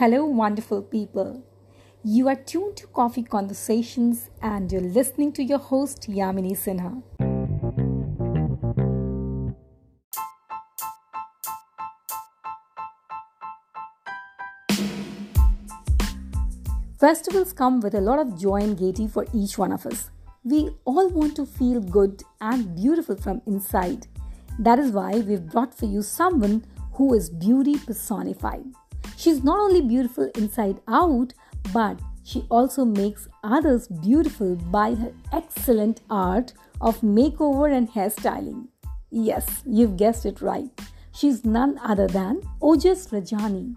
Hello, wonderful people. You are tuned to Coffee Conversations and you're listening to your host, Yamini Sinha. Festivals come with a lot of joy and gaiety for each one of us. We all want to feel good and beautiful from inside. That is why we've brought for you someone who is beauty personified. She's not only beautiful inside out, but she also makes others beautiful by her excellent art of makeover and hairstyling. Yes, you've guessed it right. She's none other than Ojas Rajani,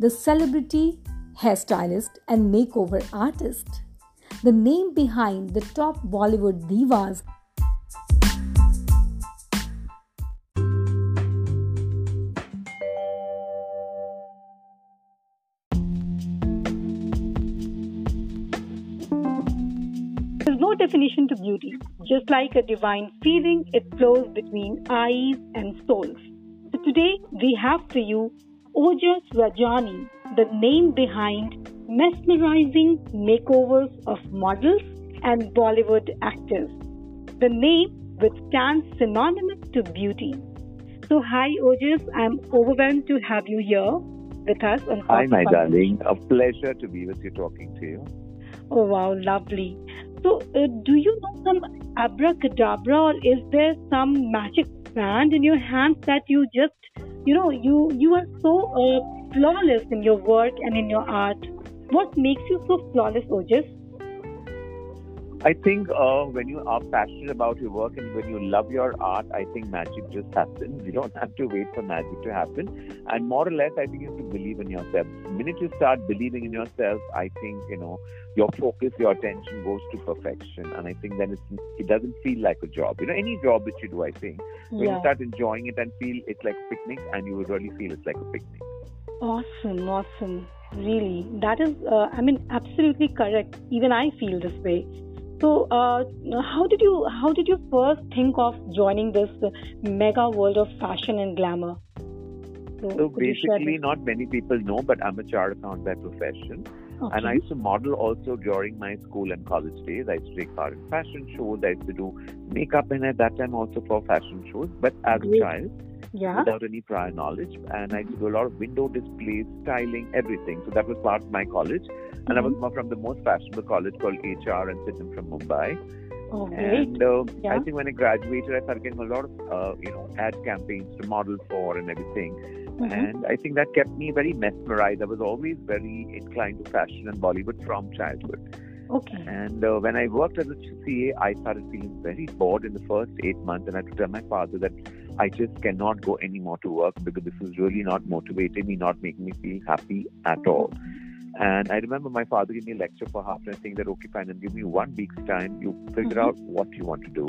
the celebrity hairstylist and makeover artist. The name behind the top Bollywood divas definition to beauty. Just like a divine feeling, it flows between eyes and souls. So today we have for you Ojas Rajani, the name behind mesmerizing makeovers of models and Bollywood actors. The name which stands synonymous to beauty. So, hi Ojas, I'm overwhelmed to have you here with us on Hi, my darling. A pleasure to be with you talking to you. Oh, wow, lovely. So, uh, do you know some abracadabra, or is there some magic band in your hands that you just, you know, you you are so uh, flawless in your work and in your art? What makes you so flawless, Ojas? I think uh, when you are passionate about your work and when you love your art, I think magic just happens. You don't have to wait for magic to happen. And more or less, I think you have to believe in yourself. The minute you start believing in yourself, I think, you know, your focus, your attention goes to perfection. And I think then it's, it doesn't feel like a job. You know, any job that you do, I think, when yeah. you start enjoying it and feel it's like a picnic and you really feel it's like a picnic. Awesome, awesome. Really. That is, uh, I mean, absolutely correct. Even I feel this way so, uh, how did you how did you first think of joining this mega world of fashion and glamour? So, so basically, not many people know, but I'm a chartered accountant by profession. Okay. And I used to model also during my school and college days. I used to take part in fashion shows. I used to do makeup, and at that time also for fashion shows. But as Great. a child, yeah. without any prior knowledge. And I do a lot of window displays, styling, everything. So that was part of my college. And mm-hmm. I was mm-hmm. from the most fashionable college called HR and Sydenham from Mumbai. Oh, and uh, yeah. I think when I graduated, I started getting a lot of uh, you know ad campaigns to model for and everything. Mm-hmm. And I think that kept me very mesmerized. I was always very inclined to fashion and Bollywood from childhood. Okay. And uh, when I worked as a CA, I started feeling very bored in the first eight months, and I had to tell my father that I just cannot go anymore to work because this is really not motivating me, not making me feel happy at all. And I remember my father gave me a lecture for half an hour saying that, okay, fine, and give me one week's time, you figure mm-hmm. out what you want to do.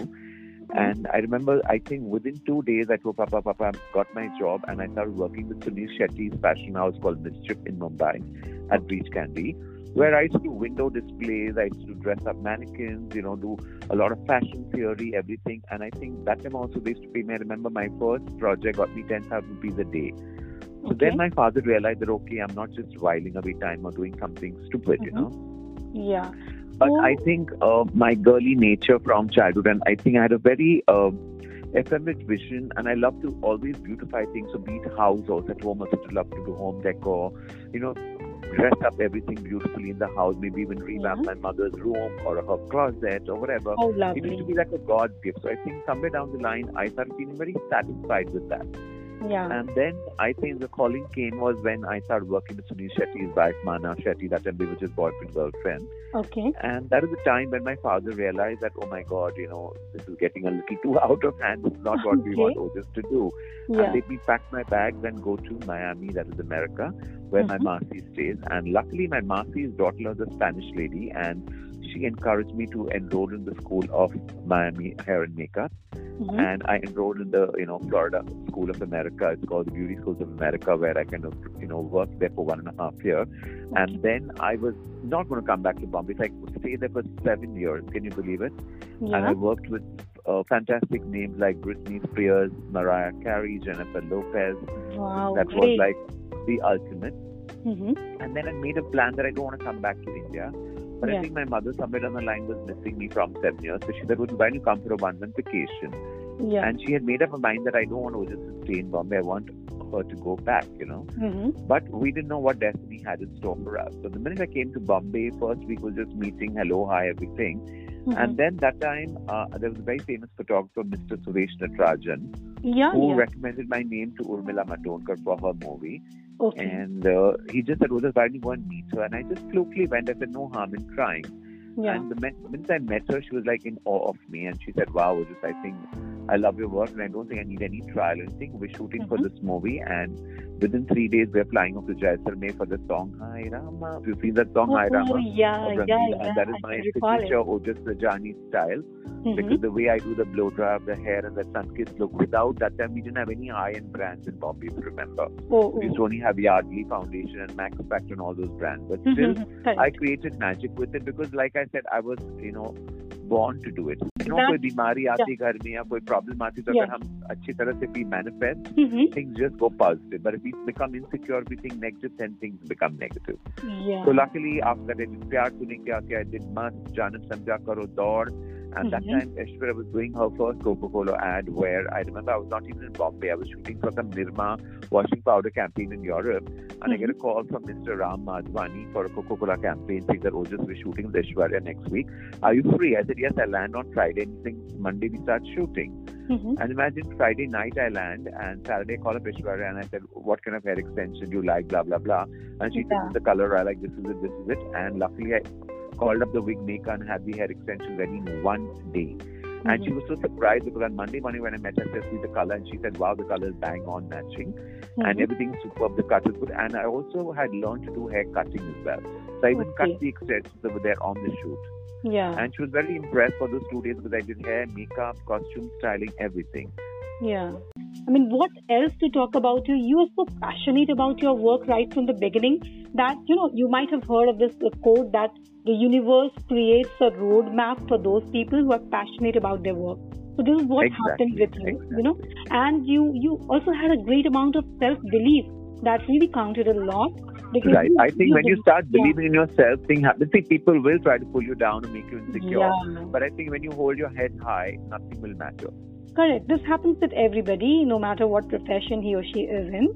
And I remember, I think within two days, I told Papa, Papa, I got my job and I started working with Sunil Shetty's fashion house called Mischief in Mumbai at Breach Candy where I used to do window displays, I used to dress up mannequins, you know, do a lot of fashion theory, everything. And I think that time also they used to pay me. I remember my first project got me 10,000 rupees a day. So okay. then my father realized that, okay, I'm not just whiling away time or doing something stupid, mm-hmm. you know? Yeah. But oh. I think uh, my girly nature from childhood, and I think I had a very uh, effeminate vision, and I love to always beautify things. So, be it house or at home, I also love to do home decor, you know, dress up everything beautifully in the house, maybe even revamp my mother's room or her closet or whatever. Oh, lovely. It used to be like a God's gift. So I think somewhere down the line, I started feeling very satisfied with that. Yeah. And then I think the calling came was when I started working with Sunil Shetty's wife, Mana Shetty, that time was his boyfriend, girlfriend. Okay. And that is the time when my father realized that, oh my God, you know, this is getting a little too out of hand. It's not what we want Ojas to do. Yeah. And let me pack my bags and go to Miami, that is America, where mm-hmm. my Masi stays. And luckily, my Masi's daughter was a Spanish lady, and she encouraged me to enroll in the school of Miami Hair and Makeup. Mm-hmm. And I enrolled in the, you know, Florida School of America. It's called the Beauty Schools of America, where I kind of, you know, worked there for one and a half year. Okay. And then I was not going to come back to Bombay. So I stayed there for seven years. Can you believe it? Yeah. And I worked with uh, fantastic names like Britney Spears, Mariah Carey, Jennifer Lopez. Wow, that great. was like the ultimate. Mm-hmm. And then I made a plan that I don't want to come back to India. But Yeah. I think my mother somewhere down the line was missing me from seven years. So she said, well, why don't you come for a one month vacation? Yeah. And she had made up her mind that I don't want to just stay in Bombay. I want her to go back, you know. Mm-hmm. But we didn't know what destiny had in store for us. So the minute I came to Bombay, first week was just meeting, hello, hi, everything. Mm-hmm. And then that time, uh, there was a very famous photographer, Mr. Suresh Natarajan, yeah, who yeah. recommended my name to Urmila Matondkar for her movie. Okay. And uh, he just said, don't you go and meet her? And I just flukily went. I said, no harm in trying. yeah. And the min- minute I met her, she was like in awe of me. And she said, wow, Rojas, I think I love your work and I don't think I need any trial or anything. We're shooting for Mhm. this movie. And within three days, we're flying off to Jaisalmer for the song Hai Rama. Have you seen that song, Hi oh, Rama? yeah, yeah, yeah. That is I my can recall it. signature Ojas Rajani style Mhm. because the way I do the blow dry of the hair and the sun-kissed look, without that time, we didn't have any high-end brands in Bombay, if you remember. Oh, We used oh. to only have Yardley Foundation and Max Factor and all those brands. But still, Mhm. I created magic with it because, like I said, I was, you know, born to do it no कोई बीमारी आती घर में या कोई problem आती तो अगर हम अच्छी तरह से भी manifest things just go positive but we become insecure we think negative and things become negative तो लकीली आपका प्यार सुने क्या क्या दिन मस्त जानब समझा करो दौड़ And that Mhm. time, Aishwarya was doing her first Coca-Cola ad where I remember I was not even in Bombay. I was shooting for some Nirma washing powder campaign in Europe. And I get a call from Mr. Ram Madhvani for a Coca-Cola campaign saying that Ojas, we're shooting with Aishwarya next week. Are you free? I said, yes, I land on Friday. And he thinks Monday we start shooting. Mhm. And imagine Friday night I land and Saturday I call up Aishwarya and I said, what kind of hair extension do you like, blah, blah, blah. And she Yeah. said, the color I like, this is it, this is it. And luckily I called up the wig maker and had the hair extension ready in one day. And she Mhm. was so surprised because on Monday morning when I met her, I said, see the color. And she said, wow, the color is bang on matching. And Mhm. everything's superb. The cut is good. And I also had learned to do hair cutting as well. So I even Okay. cut the extensions over there on the shoot. Yeah. And she was very impressed for those two days because I did hair, makeup, costume, styling, everything. Yeah. I mean, what else to talk about you? You are so passionate about your work right from the beginning that, you know, you might have heard of this quote that the universe creates a roadmap for those people who are passionate about their work. So this is what happened with you, you know. And you you also had a great amount of self belief that really counted a lot. Because Right. I think when you start yeah. believing in yourself, thing happens. See, people will try to pull you down and make you insecure. Yeah. But I think when you hold your head high, nothing will matter. Correct. This happens with everybody, no matter what profession he or she is in.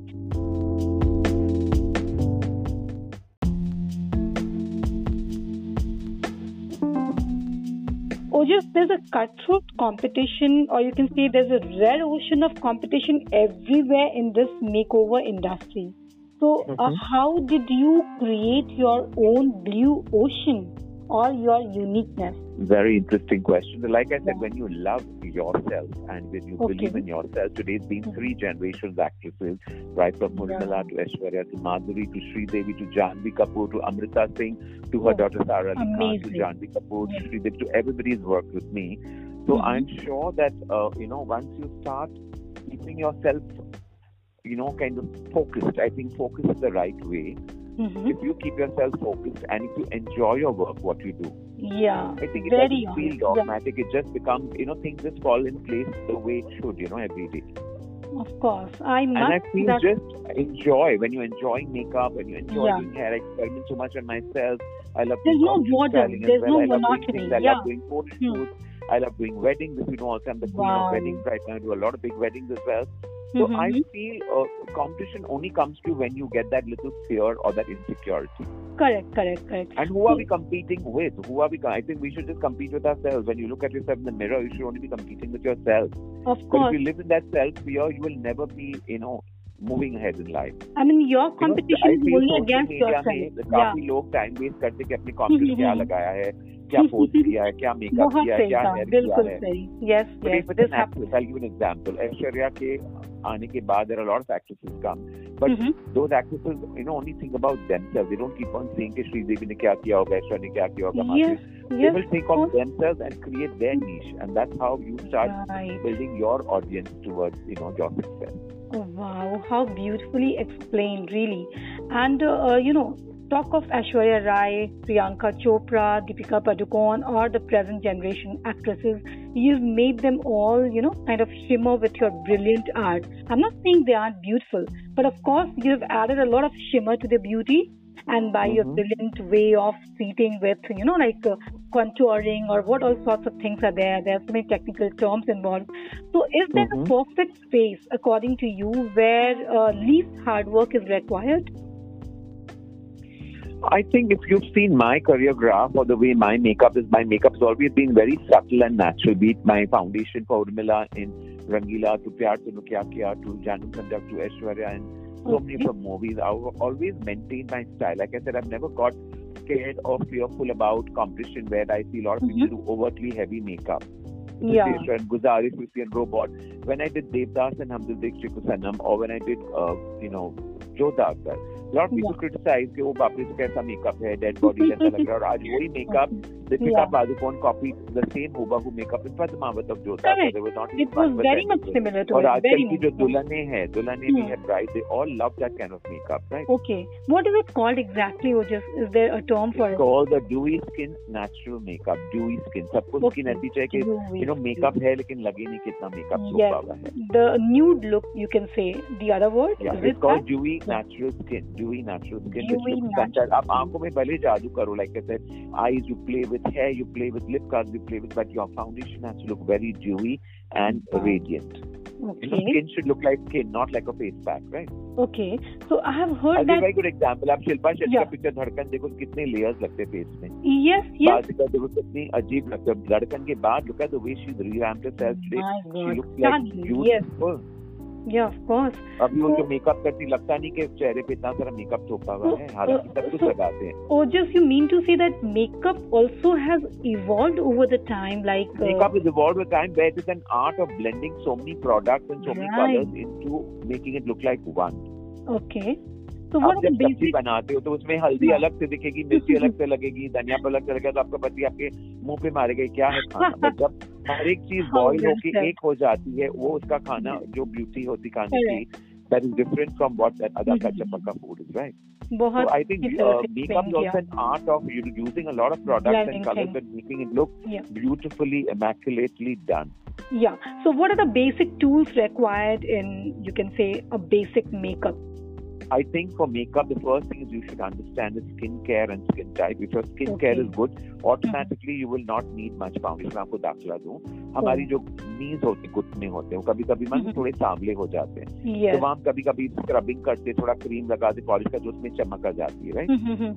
Or just there's a cutthroat competition, or you can say there's a red ocean of competition everywhere in this makeover industry. So, uh, Mhm. how did you create your own blue ocean or your uniqueness? Very interesting question. Like I said, Yeah. when you love yourself and when you Okay. believe in yourself, today's been three generations actresses, right from Urmila to Aishwarya to Madhuri to Sridevi to Janvi Kapoor to Amrita Singh to her Oh, daughter Sara Ali Khan to. Janvi Kapoor to Sridevi to everybody's worked with me. So Mhm. I'm sure that uh, you know once you start keeping yourself, you know, kind of focused. I think focus is the right way. Mhm. If you keep yourself focused and if you enjoy your work, what you do, Yeah. I think it Very doesn't feel dogmatic. It just becomes, you know, things just fall in place the way it should, you know, every day. Of course. I must. And I feel that just enjoy when you're enjoying makeup, when you enjoy Yeah. doing hair, I experiment so much on myself. I love There's no boredom. There's well. no I monotony. I Yeah. love doing photo shoots. I love doing weddings. If you know, also I'm the queen Wow. of weddings right now. I do a lot of big weddings as well. So Mhm. I feel uh, competition only comes to you when you get that little fear or that insecurity. correct, correct, correct. And who are we competing with? Who are we? I think we should just compete with ourselves. When you look at yourself in the mirror, you should only be competing with yourself. Of But course. if you live in that self fear, you will never be, you know, moving ahead in life. I mean, your You know, competition I is feel only social against media yourself. में Yeah. काफी लोग time waste करते कि अपने confidence क्या हम्म, लगाया है क्या पोज किया है क्या मेकअप किया है क्या बिल्कुल सही। यस एग्जांपल ऐश्वर्या के आने के बाद there are lot of actresses come but those actresses you know only think about themselves they don't keep on saying कि श्रीदेवी ने क्या किया होगा ऐश्वर्या ने क्या किया होगा Madhuri they will think of themselves and create their niche and that's how you start building your audience towards you know yourself Wow, how beautifully explained, really. And, uh, you know, talk of Aishwarya Rai, Priyanka Chopra, Deepika Padukone, or the present generation actresses, you've made them all, you know, kind of shimmer with your brilliant art. I'm not saying they aren't beautiful, but of course, you've added a lot of shimmer to their beauty and by mm-hmm. your brilliant way of treating with, you know, like uh, contouring or what all sorts of things are there. There are so many technical terms involved. So, is there mm-hmm. a perfect space, according to you, where uh, least hard work is required? I think if you've seen my career graph or the way my makeup is, my makeup has always been very subtle and natural. Be it my foundation for Urmila in Rangila to Pyaar Tune Kya Kiya to Janam Kandak to Aishwarya and so many from movies. I've always maintained my style. Like I said, I've never got scared or fearful about competition where I see a lot of people mm-hmm. do overtly heavy makeup. Yeah. And Guzaarish, and Robot. When I did Devdas and Hum Dil De Chuke Sanam, or when I did, uh, you know, Jodha Akbar, lot people criticise कि वो बाप से तो कैसा makeup है dead body जैसा लग रहा है और आज वही makeup Deepika yeah. Padukone copied the same hubahu makeup in Padmavat of Jyotha. So they were not it was very much similar to it. और आजकल की जो hai, हैं दुल्हने bhi hai bride. they all love that kind of makeup right okay what is it called exactly Or just is there a term for it's it called the dewy skin natural makeup dewy skin सबको okay. skin ऐसी चाहिए कि you know makeup है लेकिन लगे नहीं कितना makeup सोपा हुआ है the nude look you can say the other word yeah, is it's it called that? dewy natural skin dewy natural skin dewy natural आप आँखों में भले जादू करो like I said eyes you play with hair you play with lip color you play with but your foundation has to look very dewy and radiant Okay. You know, skin should look like skin, not like a face pack, right? Okay. So I have heard I'll that. very good example. आप शिल्पा शेट्टी का picture Dhadkan देखो कितने layers लगते हैं face में. Yes, yes. बात देखो कितनी अजीब लगता है. धड़कन के बाद look at the way she's revamped herself today. She looks like beautiful. Yes. अब उनके मेकअप करती लगता नहीं कि चेहरे पे इतना सारा मेकअप थोपा हुआ है। हालाँकि सब कुछ लगाते हैं। Ojas you mean to see that makeup also has evolved over the time like makeup is evolved with time where it an art of blending so many products and so many colours into making it look like one okay तो वो जब सब्ज़ी बनाते हो तो उसमें हल्दी अलग से दिखेगी मिर्ची अलग से लगेगी धनिया अलग से लगेगा तो आपका पति आपके मुँह पे मारेगा क्या है खाना। जब हर एक चीज़ बॉइल होके एक हो जाती है वो उसका खाना जो ब्यूटी होती खाने की that is different from what that other kachapaka food is, right? So I think uh, makeup is also an art of using a lot of products and colors and making it look yeah. beautifully, immaculately done. Yeah. So what are the basic tools required in, you can say, a basic makeup? I think for makeup, the first thing is you should understand the skin care and skin type. If your skin okay. care is good, automatically you will not need much foundation. आपको दाखला दूँ हमारी जो नीज होती घुटने होते हैं कभी कभी मन थोड़े सांवले हो जाते हैं। तो वहाँ कभी कभी स्क्रबिंग करते थोड़ा क्रीम लगाते पॉलिश का जो उसमें चमक आ जाती है right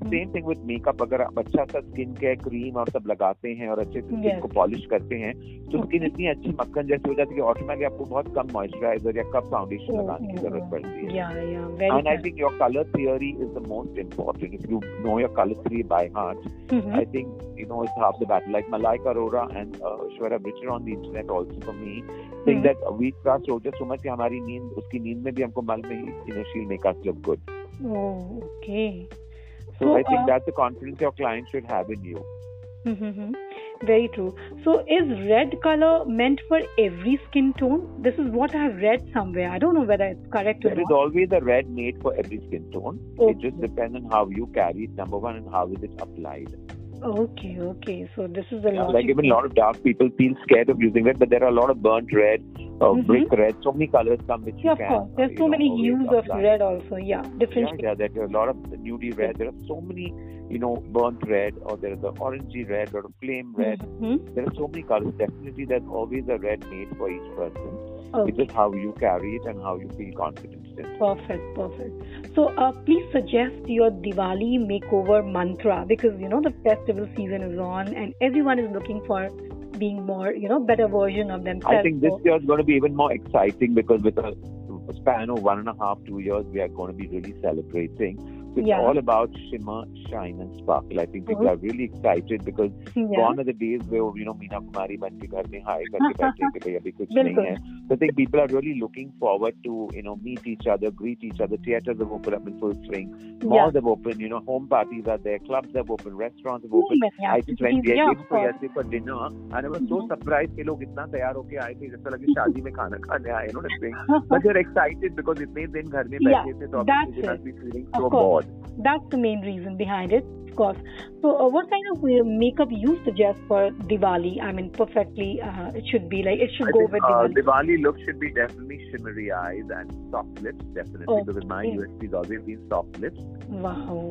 same thing with makeup अगर आप अच्छा सा स्किन केयर क्रीम और सब लगाते हैं और अच्छे से स्किन को पॉलिश करते हैं तो स्किन इतनी अच्छी मक्खन जैसी हो जाती है कि ऑटोमेटिकली आपको बहुत कम मॉइस्चराइजर या कम फाउंडेशन लगाने की ज़रूरत पड़ती है। I think your color theory is the most important. If you know your color theory by heart, mm-hmm. I think you know it's half the battle. Like Malaika Arora and uh, Shwara written on the internet also for me, saying mm-hmm. that we trust Roja so much कि हमारी नींद उसकी नींद में भी हमको मालूम है you know she'll make us look good. Oh, okay. So, so I think uh, that's the confidence your client should have in you. Mm-hmm. Very true. So, is red color meant for every skin tone? This is what I have read somewhere. I don't know whether it's correct or not. There is always a red made for every skin tone. Okay. It just depends on how you carry it, number one, and how is it applied. Okay, okay. So this is a yeah, like even a lot of dark people feel scared of using red, but there are a lot of burnt red, uh, mm-hmm. brick red. So many colors come which yeah, you can. Of course. There's uh, so know, many hues of red also. Yeah, different. Yeah, yeah. There are a lot of nudie red. There are so many, you know, burnt red, or there is the orangey red, or flame red. Mm-hmm. There are so many colors. Definitely, there's always a red made for each person. Okay. It's just how you carry it and how you feel confident in it. Perfect, perfect. So, uh, please suggest your Diwali makeover mantra because you know the festival season is on and everyone is looking for being more, you know, better version of themselves. I think this year is going to be even more exciting because with a span of one and a half, two years, we are going to be really celebrating it's yeah. all about shimmer, shine, and sparkle. I think people mm-hmm. are really excited because yeah. gone are the days where you know Meena Kumari ban ke ghar mein hi karke baithe ke bhai abhi kuch nahi hai. So I think people are really looking forward to you know meet each other, greet each other. Theaters have opened up in full swing. Malls yeah. have opened. You know home parties are there. Clubs have opened. Restaurants have opened. Yeah. I just went there for yesterday for dinner and I was so mm-hmm. surprised कि लोग इतना तैयार होके आए थे जैसा लगे शादी में खाना खाने आए you know thing. But they're excited because इतने दिन घर में बैठे थे तो obviously they must be feeling so bored. that's the main reason behind it of course. So uh, what kind of uh, makeup you suggest for diwali? I mean perfectly uh, it should be like it should I go think, with uh, diwali. Diwali look should be definitely shimmery eyes and soft lips, definitely, Oh, because my okay. USP has always been soft lips. wow.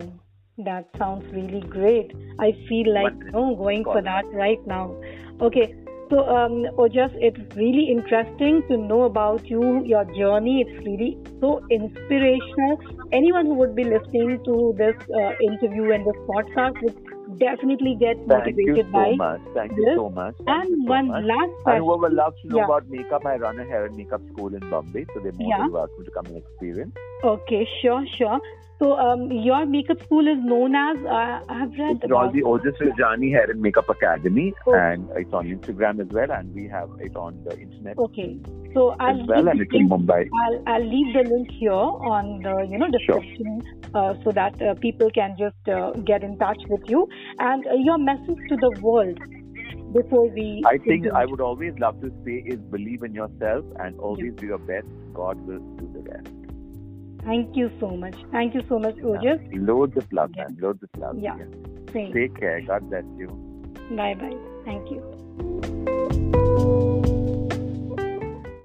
That sounds really great. I feel like you know, going for that right now. Okay so um ojas it's really interesting to know about you your journey it's really so inspirational anyone who would be listening to this uh, interview and this podcast would definitely get Thank you motivated so by much. Thank this. you so much. Thank and you so one much. last And question whoever loves to know Yeah. about makeup, I run a hair and makeup school in Bombay, so they're more Yeah. than welcome to come and experience. okay sure sure so um your makeup school is known as uh, i've read It's about called the Ojas Rajani Hair and Makeup Academy, Oh. and it's on Instagram as well, and we have it on the internet Okay. So I'll as well, leave and it's in Mumbai. I'll, I'll leave the link here on the you know Sure. description uh, so that uh, people can just uh, get in touch with you and uh, your message to the world before we. I think continue. I would always love to say is believe in yourself and always do your best. God will do the rest. Thank you so much. Thank you so much, Ojas. Loads of love, Yeah. man. Loads of love. Yeah. Same. Take care. God bless you. Bye bye. Thank you.